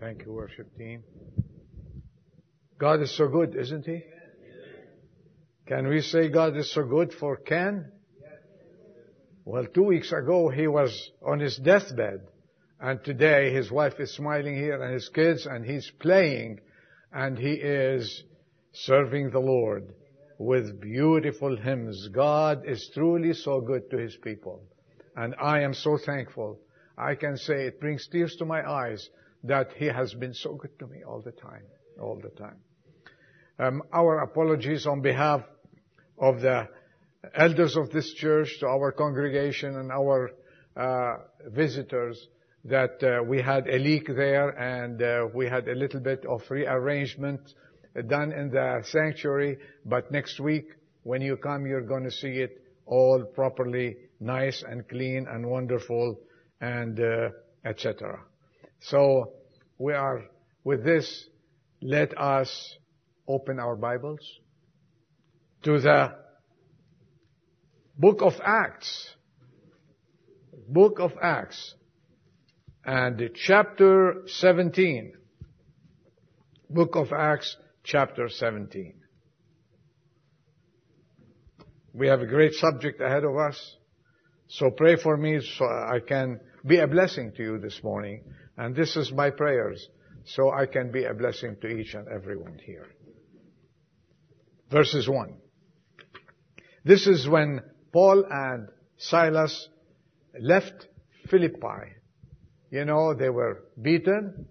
Thank you, worship team. God is so good, isn't He? Can we say God is so good for Ken? Well, two weeks ago he was on his deathbed. And today his wife is smiling here and his kids and he's playing and he is serving the Lord with beautiful hymns. God is truly so good to his people. And I am so thankful. I can say it brings tears to my eyes that he has been so good to me all the time, all the time. Um, our apologies on behalf of the elders of this church, to our congregation and our uh, visitors that uh, we had a leak there and uh, we had a little bit of rearrangement done in the sanctuary. But next week, when you come, you're going to see it all properly nice and clean and wonderful and uh, etc. So we are with this. Let us open our Bibles to the book of Acts. Book of Acts and chapter 17. Book of Acts, chapter 17. We have a great subject ahead of us. So pray for me so I can be a blessing to you this morning. And this is my prayers so I can be a blessing to each and everyone here. Verses 1. This is when Paul and Silas left Philippi you know, they were beaten,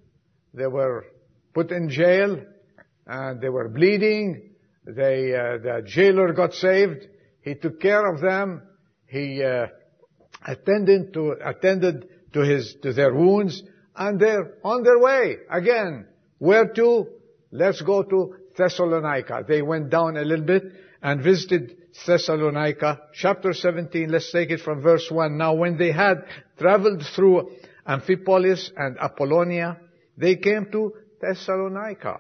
they were put in jail, and they were bleeding. They, uh, the jailer got saved. He took care of them. He uh, attended to attended to his to their wounds, and they're on their way again. Where to? Let's go to Thessalonica. They went down a little bit and visited Thessalonica. Chapter 17, let's take it from verse 1. Now when they had traveled through Amphipolis and Apollonia, they came to Thessalonica,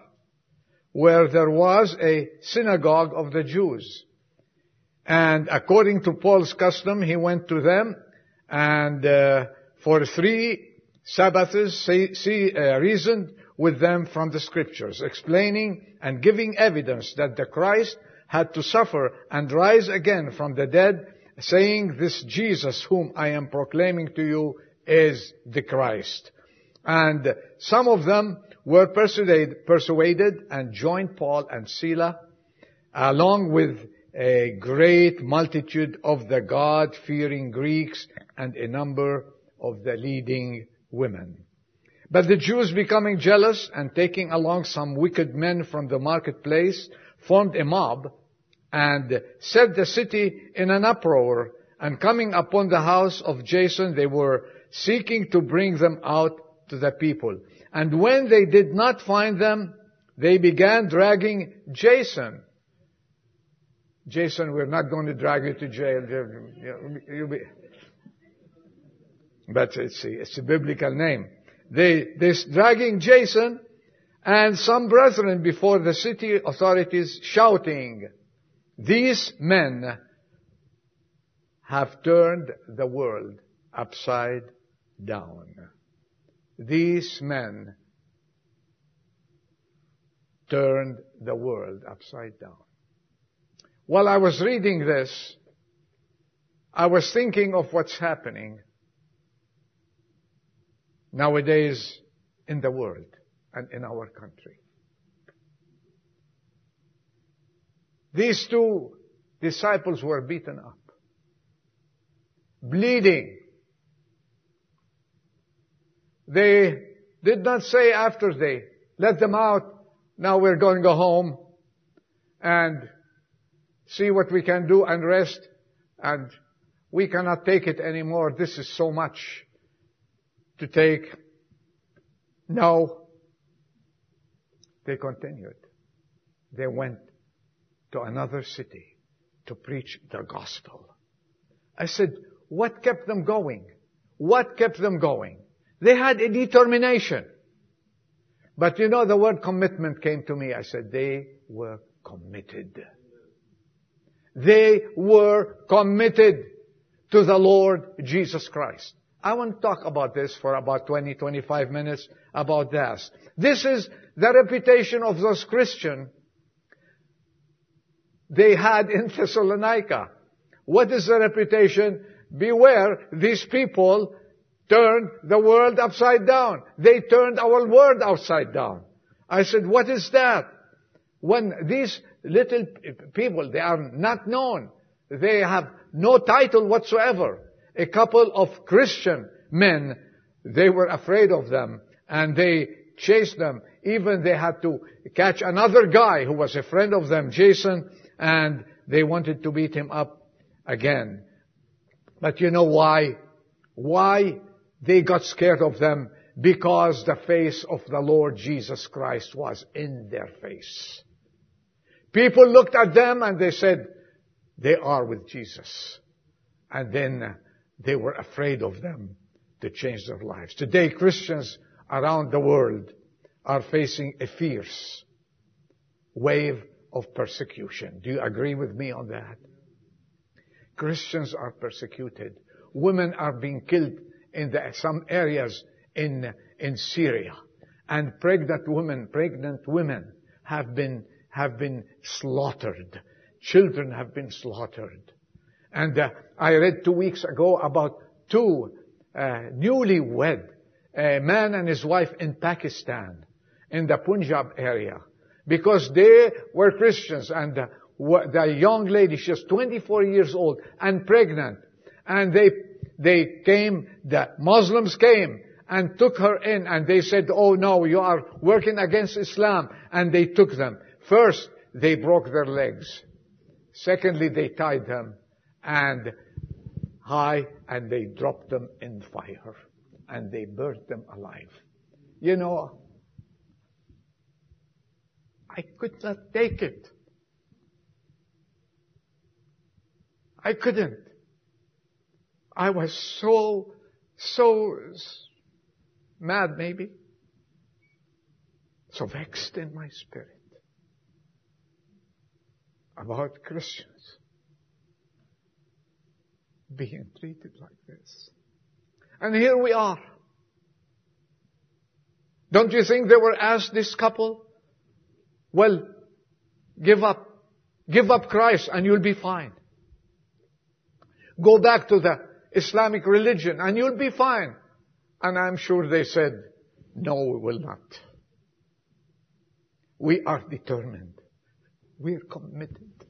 where there was a synagogue of the Jews. And according to Paul's custom, he went to them and uh, for three Sabbaths see, see, uh, reasoned with them from the scriptures, explaining and giving evidence that the Christ had to suffer and rise again from the dead, saying, this Jesus whom I am proclaiming to you is the Christ. And some of them were persuaded, persuaded and joined Paul and Silas along with a great multitude of the God-fearing Greeks and a number of the leading women. But the Jews becoming jealous and taking along some wicked men from the marketplace formed a mob and set the city in an uproar and coming upon the house of Jason they were seeking to bring them out to the people. And when they did not find them, they began dragging Jason. Jason, we're not going to drag you to jail. But it's a, it's a biblical name. They, they're dragging Jason and some brethren before the city authorities shouting, these men have turned the world upside down. These men turned the world upside down. While I was reading this, I was thinking of what's happening nowadays in the world and in our country. These two disciples were beaten up, bleeding, they did not say after they let them out, now we're going to go home and see what we can do and rest and we cannot take it anymore. This is so much to take. No. They continued. They went to another city to preach the gospel. I said, what kept them going? What kept them going? They had a determination. But you know, the word commitment came to me. I said, they were committed. They were committed to the Lord Jesus Christ. I want to talk about this for about 20, 25 minutes about this. This is the reputation of those Christians they had in Thessalonica. What is the reputation? Beware, these people turned the world upside down. They turned our world upside down. I said, what is that? When these little people, they are not known. They have no title whatsoever. A couple of Christian men, they were afraid of them and they chased them. Even they had to catch another guy who was a friend of them, Jason, and they wanted to beat him up again. But you know why? Why they got scared of them? Because the face of the Lord Jesus Christ was in their face. People looked at them and they said, they are with Jesus. And then they were afraid of them to change their lives. Today Christians around the world are facing a fierce wave of persecution. Do you agree with me on that? Christians are persecuted. Women are being killed in the, some areas in, in Syria. And pregnant women, pregnant women have been, have been slaughtered. Children have been slaughtered. And uh, I read two weeks ago about two uh, newly wed, a man and his wife in Pakistan, in the Punjab area because they were Christians and the, the young lady, she was 24 years old and pregnant and they, they came, the Muslims came and took her in and they said, oh no, you are working against Islam and they took them. First, they broke their legs. Secondly, they tied them and high and they dropped them in fire and they burnt them alive. You know, I could not take it. I couldn't. I was so, so mad maybe. So vexed in my spirit about Christians being treated like this. And here we are. Don't you think they were asked, this couple, well, give up. Give up Christ and you'll be fine. Go back to the Islamic religion and you'll be fine. And I'm sure they said, no, we will not. We are determined. We are committed.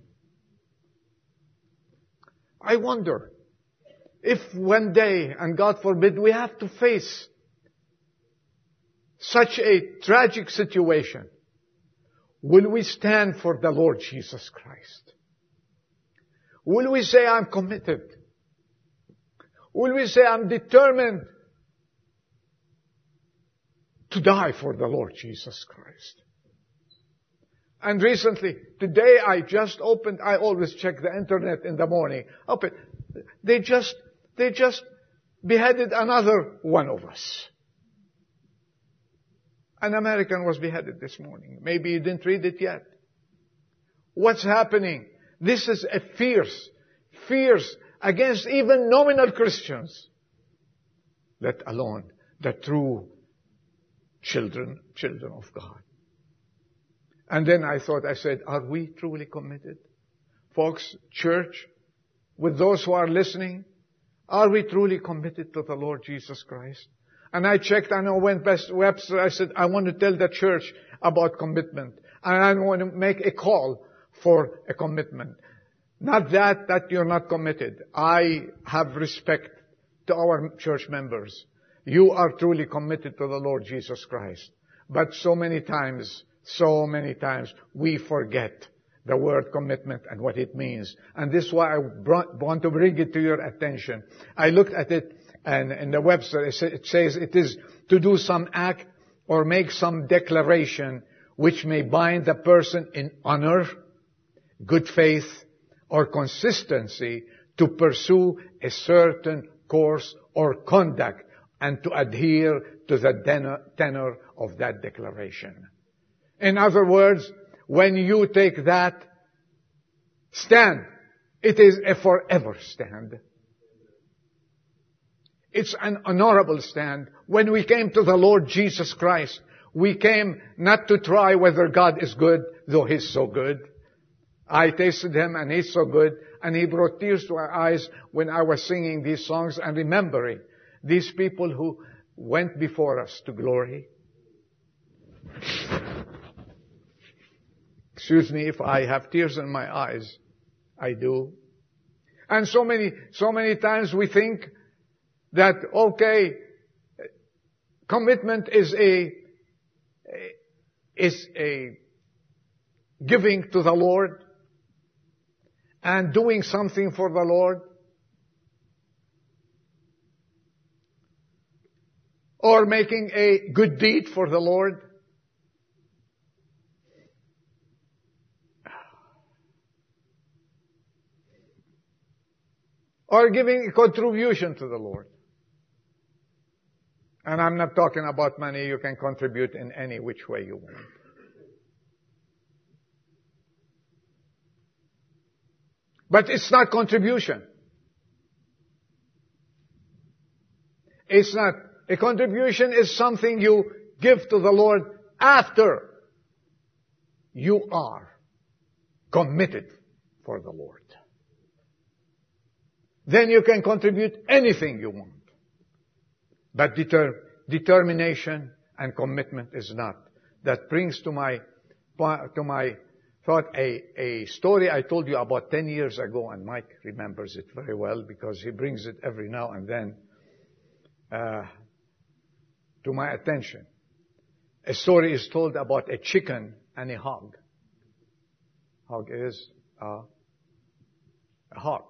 I wonder if one day, and God forbid, we have to face such a tragic situation Will we stand for the Lord Jesus Christ? Will we say, I'm committed? Will we say, I'm determined to die for the Lord Jesus Christ? And recently, today I just opened, I always check the internet in the morning. Open. They just, they just beheaded another one of us. An American was beheaded this morning. Maybe you didn't read it yet. What's happening? This is a fierce, fierce against even nominal Christians. Let alone the true children, children of God. And then I thought, I said, are we truly committed? Folks, church, with those who are listening, are we truly committed to the Lord Jesus Christ? And I checked and I went past Webster. I said, I want to tell the church about commitment. And I want to make a call for a commitment. Not that, that you're not committed. I have respect to our church members. You are truly committed to the Lord Jesus Christ. But so many times, so many times, we forget the word commitment and what it means. And this is why I brought, want to bring it to your attention. I looked at it and in the Webster it says it is to do some act or make some declaration which may bind the person in honor, good faith, or consistency to pursue a certain course or conduct and to adhere to the tenor of that declaration. In other words, when you take that stand, it is a forever stand. It's an honorable stand. When we came to the Lord Jesus Christ, we came not to try whether God is good, though He's so good. I tasted Him and He's so good, and He brought tears to our eyes when I was singing these songs and remembering these people who went before us to glory. Excuse me if I have tears in my eyes. I do. And so many, so many times we think that, okay, commitment is a, is a giving to the Lord and doing something for the Lord. Or making a good deed for the Lord. Or giving a contribution to the Lord. And I'm not talking about money. You can contribute in any which way you want. But it's not contribution. It's not. A contribution is something you give to the Lord after you are committed for the Lord. Then you can contribute anything you want. But deter- determination and commitment is not. That brings to my, to my thought a, a story I told you about 10 years ago, and Mike remembers it very well because he brings it every now and then uh, to my attention. A story is told about a chicken and a hog. Hog is a hog.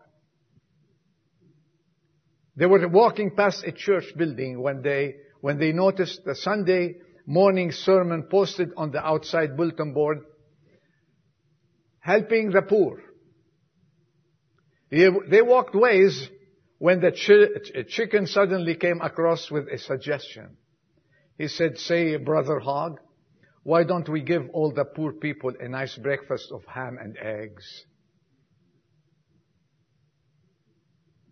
They were walking past a church building one day when they noticed the Sunday morning sermon posted on the outside bulletin board, helping the poor. They walked ways when the chicken suddenly came across with a suggestion. He said, say, Brother Hog, why don't we give all the poor people a nice breakfast of ham and eggs?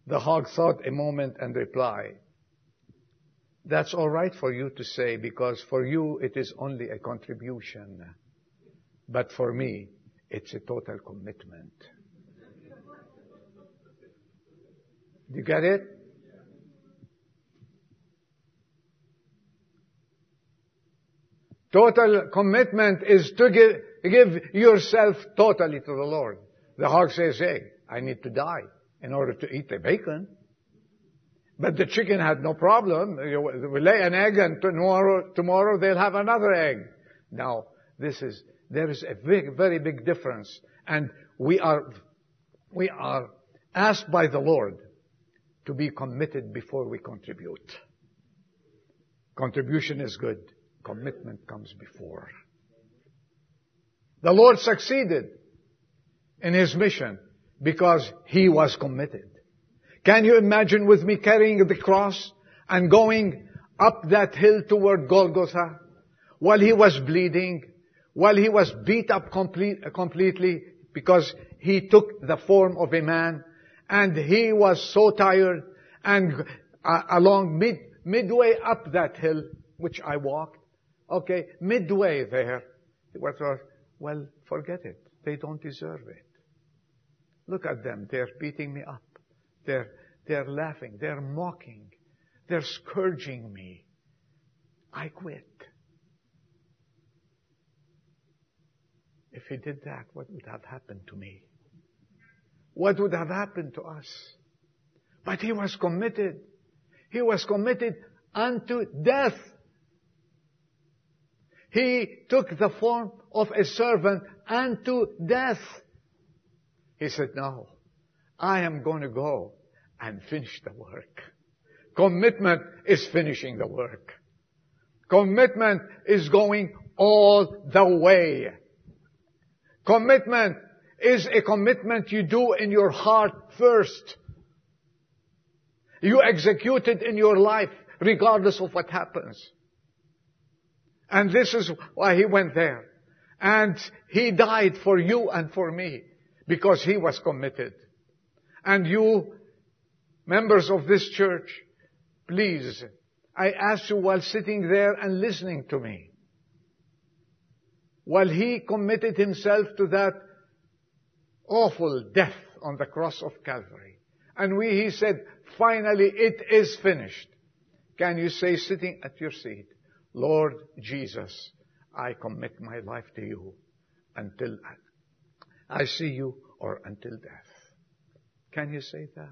The hog thought a moment and replied, That's all right for you to say because for you it is only a contribution. But for me, it's a total commitment. Do you get it? Total commitment is to give, give yourself totally to the Lord. The hog says, hey, I need to die in order to eat the bacon. But the chicken had no problem. We lay an egg and tomorrow, tomorrow they'll have another egg. Now, this is, there is a big, very big difference. And we are, we are asked by the Lord to be committed before we contribute. Contribution is good. Commitment comes before. The Lord succeeded in His mission because he was committed. Can you imagine with me carrying the cross and going up that hill toward Golgotha while he was bleeding, while he was beat up complete, completely because he took the form of a man and he was so tired and uh, along mid, midway up that hill, which I walked, okay, midway there, well, forget it. They don't deserve it. Look at them. They're beating me up. They're, they're laughing. They're mocking. They're scourging me. I quit. If he did that, what would have happened to me? What would have happened to us? But he was committed. He was committed unto death. He took the form of a servant unto death. He said, no, I am going to go and finish the work. Commitment is finishing the work. Commitment is going all the way. Commitment is a commitment you do in your heart first. You execute it in your life regardless of what happens. And this is why he went there. And he died for you and for me because he was committed. And you, members of this church, please, I ask you while sitting there and listening to me, while he committed himself to that awful death on the cross of Calvary, and we, he said, finally it is finished. Can you say sitting at your seat, Lord Jesus, I commit my life to you until I see you or until death. Can you say that?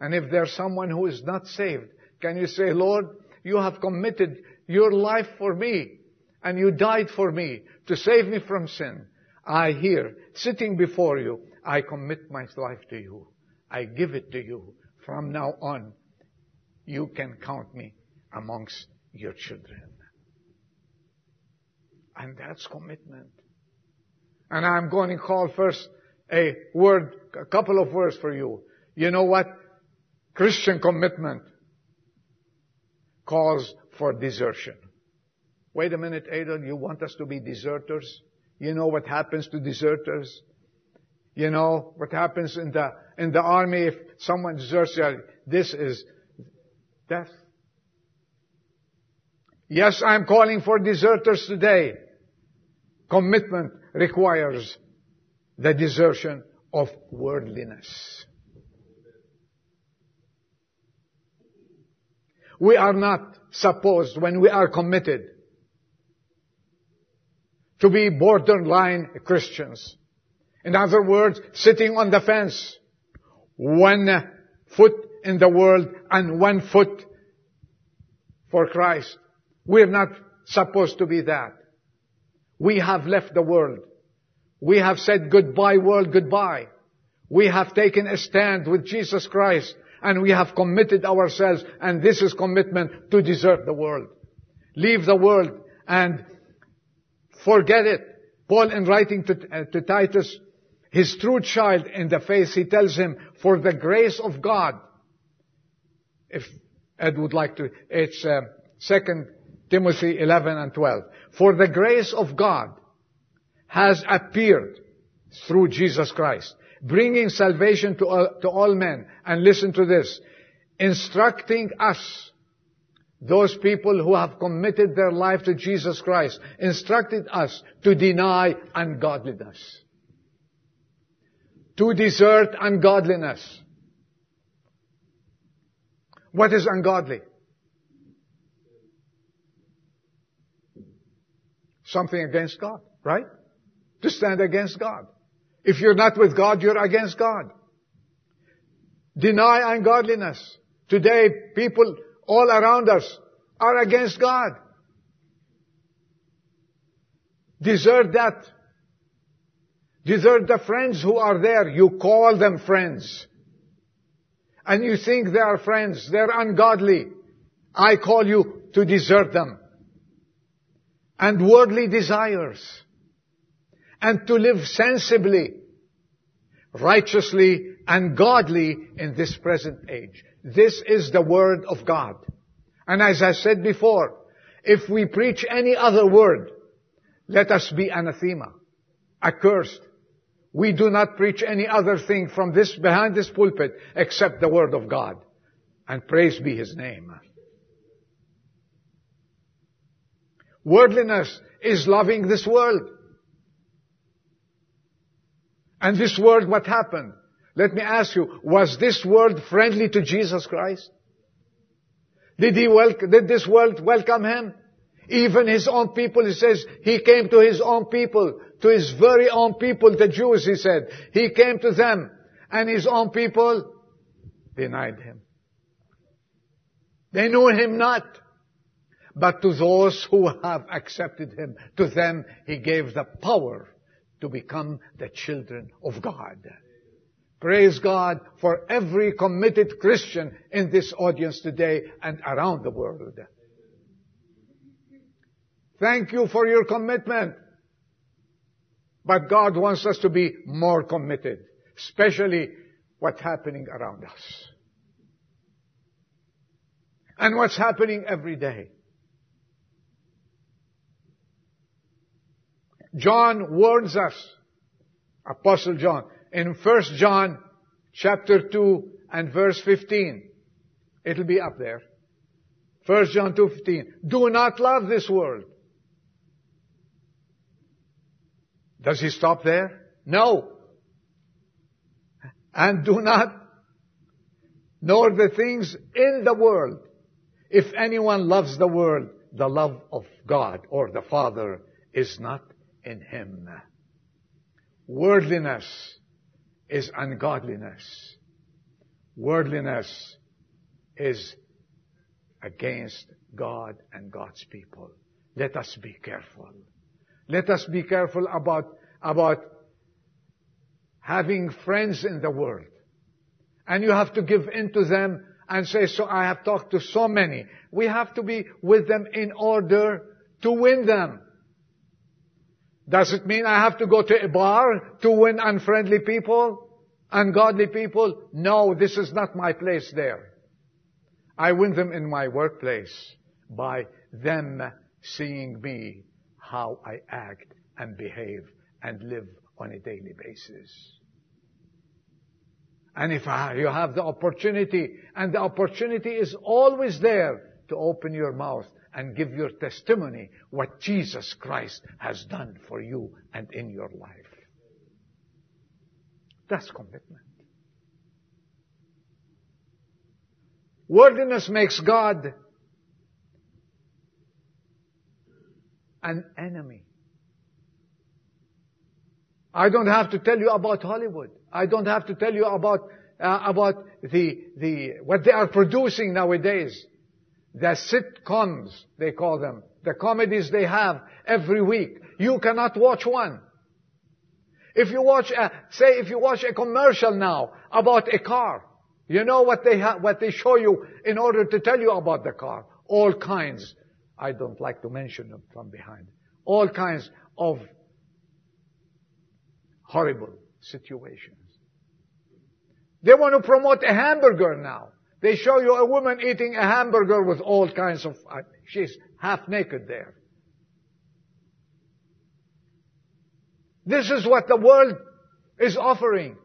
And if there's someone who is not saved, can you say, Lord, you have committed your life for me and you died for me to save me from sin. I here, sitting before you, I commit my life to you. I give it to you. From now on, you can count me amongst your children. And that's commitment. And I'm going to call first a word, a couple of words for you. You know what? Christian commitment calls for desertion. Wait a minute, Adon, you want us to be deserters? You know what happens to deserters? You know what happens in the, in the army if someone deserts, this is death. Yes, I'm calling for deserters today. Commitment requires the desertion of worldliness. We are not supposed, when we are committed, to be borderline Christians. In other words, sitting on the fence, one foot in the world and one foot for Christ. We're not supposed to be that. We have left the world. We have said goodbye world, goodbye. We have taken a stand with Jesus Christ and we have committed ourselves and this is commitment to desert the world. Leave the world and forget it. Paul in writing to, uh, to Titus, his true child in the faith, he tells him, for the grace of God, if Ed would like to, it's uh, 2 Timothy 11 and 12. For the grace of God has appeared through Jesus Christ, bringing salvation to all, to all men. And listen to this, instructing us, those people who have committed their life to Jesus Christ, instructed us to deny ungodliness, to desert ungodliness. What is ungodly? Something against God, right? To stand against God. If you're not with God, you're against God. Deny ungodliness. Today, people all around us are against God. Desert that. Desert the friends who are there. You call them friends. And you think they are friends. They're ungodly. I call you to desert them and worldly desires and to live sensibly, righteously and godly in this present age. This is the word of God. And as I said before, if we preach any other word, let us be anathema, accursed. We do not preach any other thing from this, behind this pulpit, except the word of God. And praise be His name. Worldliness is loving this world. And this world, what happened? Let me ask you, was this world friendly to Jesus Christ? Did he welcome, did this world welcome him? Even his own people, he says, he came to his own people, to his very own people, the Jews, he said. He came to them, and his own people denied him. They knew him not. But to those who have accepted Him, to them He gave the power to become the children of God. Praise God for every committed Christian in this audience today and around the world. Thank you for your commitment. But God wants us to be more committed, especially what's happening around us. And what's happening every day. John warns us, Apostle John, in 1 John chapter 2 and verse 15. It'll be up there. 1 John 2.15. Do not love this world. Does he stop there? No. And do not nor the things in the world. If anyone loves the world, the love of God or the Father is not in him. Worldliness is ungodliness. Worldliness is against God and God's people. Let us be careful. Let us be careful about, about having friends in the world. And you have to give in to them and say, so I have talked to so many. We have to be with them in order to win them. Does it mean I have to go to a bar to win unfriendly people? Ungodly people? No, this is not my place there. I win them in my workplace by them seeing me how I act and behave and live on a daily basis. And if you have the opportunity, and the opportunity is always there to open your mouth and give your testimony what Jesus Christ has done for you and in your life. That's commitment. Worldliness makes God an enemy. I don't have to tell you about Hollywood. I don't have to tell you about uh, about the the what they are producing nowadays. The sitcoms they call them, the comedies they have every week. You cannot watch one. If you watch, a, say, if you watch a commercial now about a car, you know what they ha- what they show you in order to tell you about the car. All kinds. I don't like to mention them from behind. All kinds of horrible situations. They want to promote a hamburger now. They show you a woman eating a hamburger with all kinds of, uh, she's half naked there. This is what the world is offering.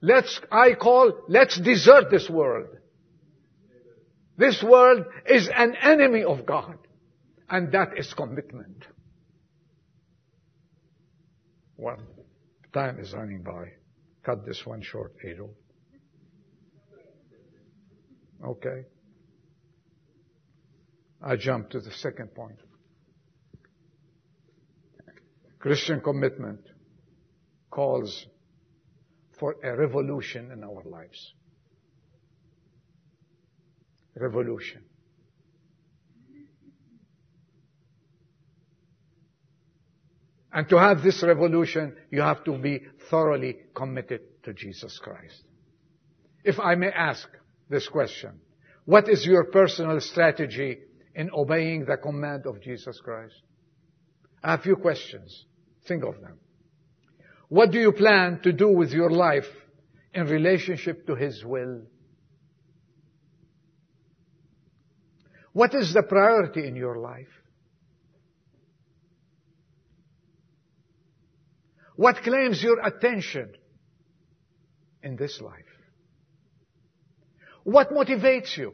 Let's, I call, let's desert this world. This world is an enemy of God. And that is commitment. Well, time is running by. Cut this one short, Adol. Okay. I jump to the second point. Christian commitment calls for a revolution in our lives. Revolution. And to have this revolution, you have to be thoroughly committed to Jesus Christ. If I may ask, this question. What is your personal strategy in obeying the command of Jesus Christ? I have a few questions. Think of them. What do you plan to do with your life in relationship to His will? What is the priority in your life? What claims your attention in this life? What motivates you?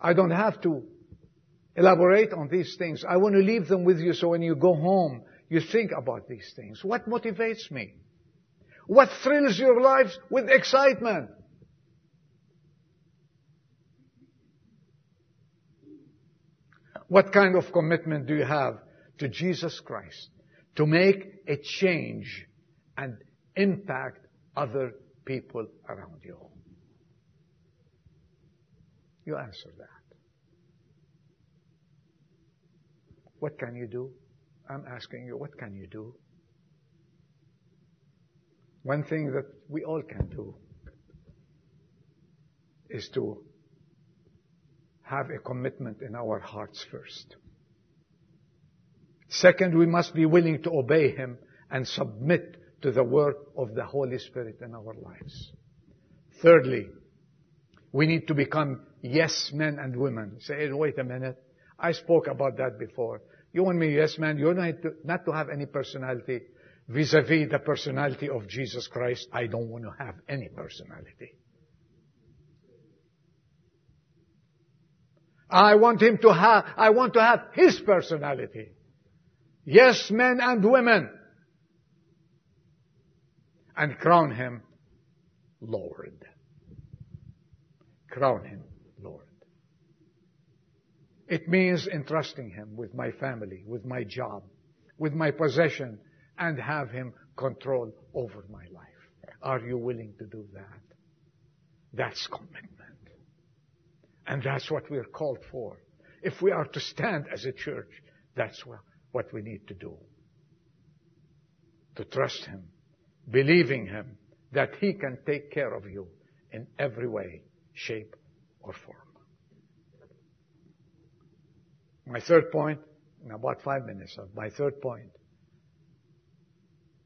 I don't have to elaborate on these things. I want to leave them with you so when you go home, you think about these things. What motivates me? What thrills your lives with excitement? What kind of commitment do you have to Jesus Christ to make a change and impact other people around you? You answer that. What can you do? I'm asking you, what can you do? One thing that we all can do is to have a commitment in our hearts first. Second, we must be willing to obey Him and submit to the work of the Holy Spirit in our lives. Thirdly, we need to become yes men and women. Say, wait a minute. I spoke about that before. You want me yes man? You're not to, not to have any personality. vis-a-vis the personality of Jesus Christ, I don't want to have any personality. I want him to have, I want to have his personality. Yes, men and women. And crown him Lord. Crown him Lord. It means entrusting him with my family, with my job, with my possession, and have him control over my life. Are you willing to do that? That's commitment. And that's what we're called for. If we are to stand as a church, that's what we need to do. To trust Him, believing Him that He can take care of you in every way, shape, or form. My third point, in about five minutes, my third point.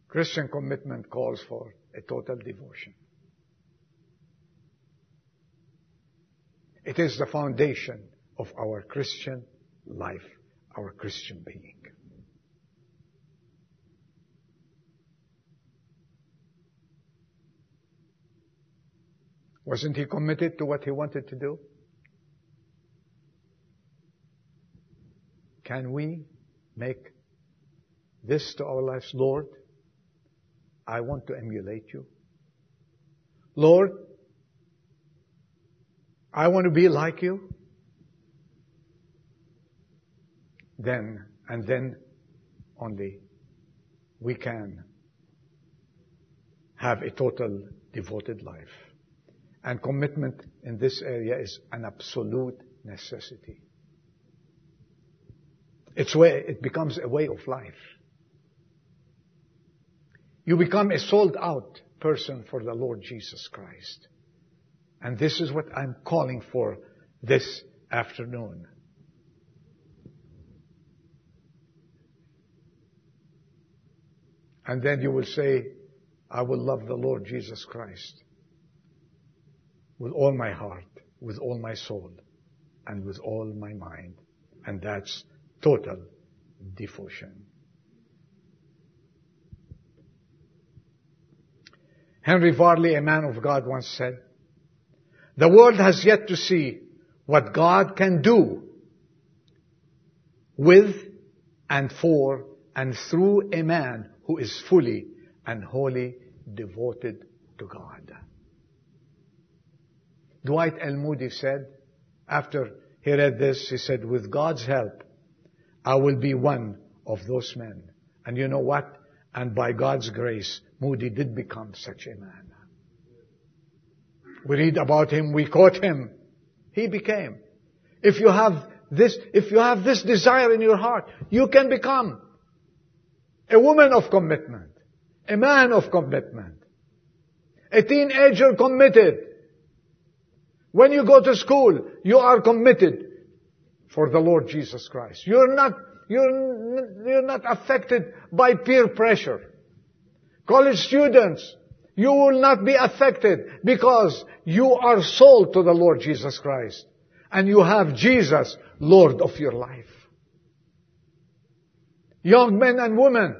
Christian commitment calls for a total devotion. It is the foundation of our Christian life, our Christian being. Wasn't he committed to what he wanted to do? Can we make this to our lives? Lord, I want to emulate you. Lord, I want to be like you. Then, and then only we can have a total devoted life. And commitment in this area is an absolute necessity. It's way, it becomes a way of life. You become a sold out person for the Lord Jesus Christ. And this is what I'm calling for this afternoon. And then you will say, I will love the Lord Jesus Christ with all my heart, with all my soul, and with all my mind. And that's total devotion. Henry Varley, a man of God, once said, the world has yet to see what God can do with and for and through a man who is fully and wholly devoted to God. Dwight L. Moody said, after he read this, he said, with God's help, I will be one of those men. And you know what? And by God's grace, Moody did become such a man. We read about him, we caught him. He became. If you have this, if you have this desire in your heart, you can become a woman of commitment, a man of commitment, a teenager committed. When you go to school, you are committed for the Lord Jesus Christ. You're not, you're, you're not affected by peer pressure. College students, you will not be affected because you are sold to the Lord Jesus Christ. And you have Jesus, Lord of your life. Young men and women,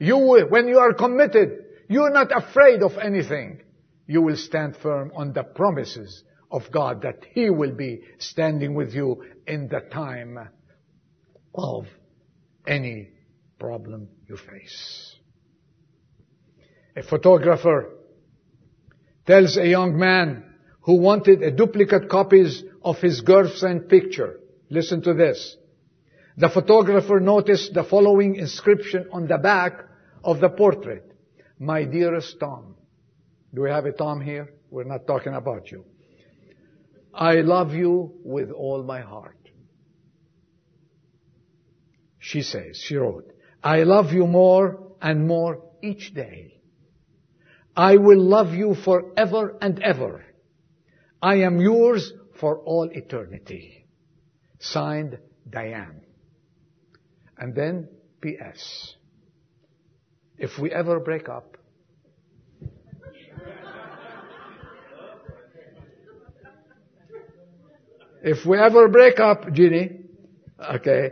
you, when you are committed, you're not afraid of anything. You will stand firm on the promises of God that He will be standing with you in the time of any problem you face. A photographer tells a young man who wanted a duplicate copies of his girlfriend picture. Listen to this. The photographer noticed the following inscription on the back of the portrait. My dearest Tom. Do we have a Tom here? We're not talking about you. I love you with all my heart. She says, she wrote, I love you more and more each day. I will love you forever and ever. I am yours for all eternity. Signed, Diane. And then, P.S. If we ever break up, if we ever break up, Ginny, okay,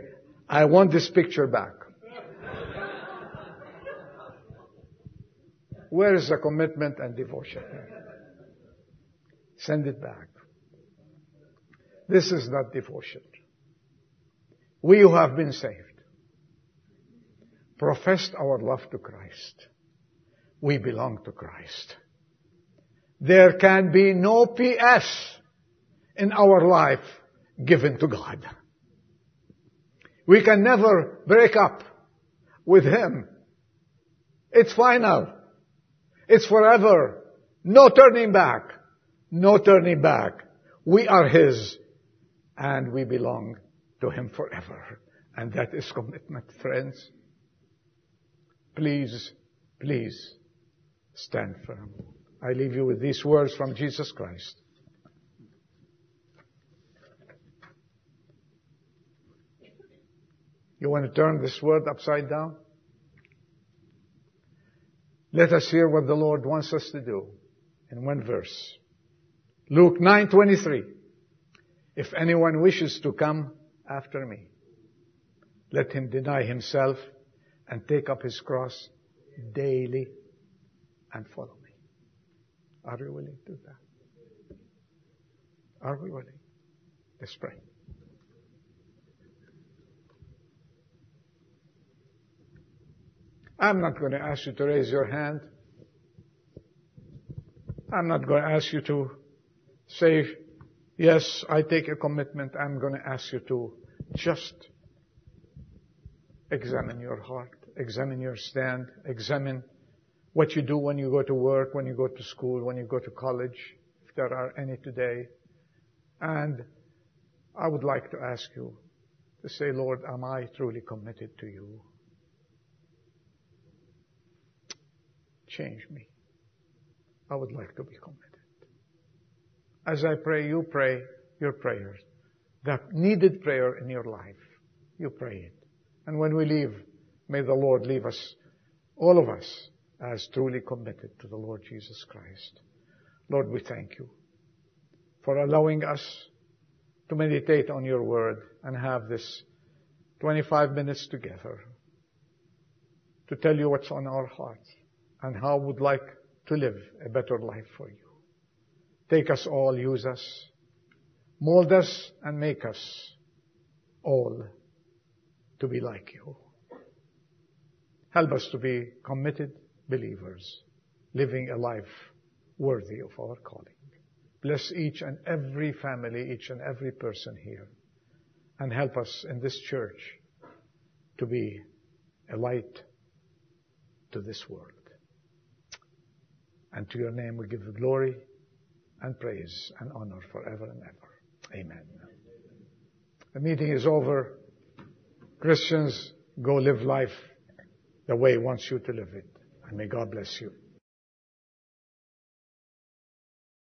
I want this picture back. Where is the commitment and devotion? Send it back. This is not devotion. We who have been saved, professed our love to Christ. We belong to Christ. There can be no PS in our life given to God. We can never break up with Him. It's final. It's forever. No turning back. No turning back. We are His and we belong to Him forever. And that is commitment, friends. Please, please stand firm. I leave you with these words from Jesus Christ. You want to turn this word upside down? Let us hear what the Lord wants us to do in one verse. Luke 9:23. If anyone wishes to come after me, let him deny himself and take up his cross daily and follow me. Are we willing to do that? Are we willing? Let's pray. I'm not going to ask you to raise your hand. I'm not going to ask you to say, yes, I take a commitment. I'm going to ask you to just examine your heart, examine your stand, examine what you do when you go to work, when you go to school, when you go to college, if there are any today. And I would like to ask you to say, Lord, am I truly committed to you? Change me. I would like to be committed. As I pray, you pray your prayers. That needed prayer in your life. You pray it. And when we leave, may the Lord leave us, all of us, as truly committed to the Lord Jesus Christ. Lord, we thank you for allowing us to meditate on your word and have this 25 minutes together to tell you what's on our hearts and how would like to live a better life for you. Take us all, use us, mold us and make us all to be like you. Help us to be committed believers, living a life worthy of our calling. Bless each and every family, each and every person here, and help us in this church to be a light to this world. And to your name we give the glory and praise and honor forever and ever. Amen. The meeting is over. Christians, go live life the way He wants you to live it. And may God bless you.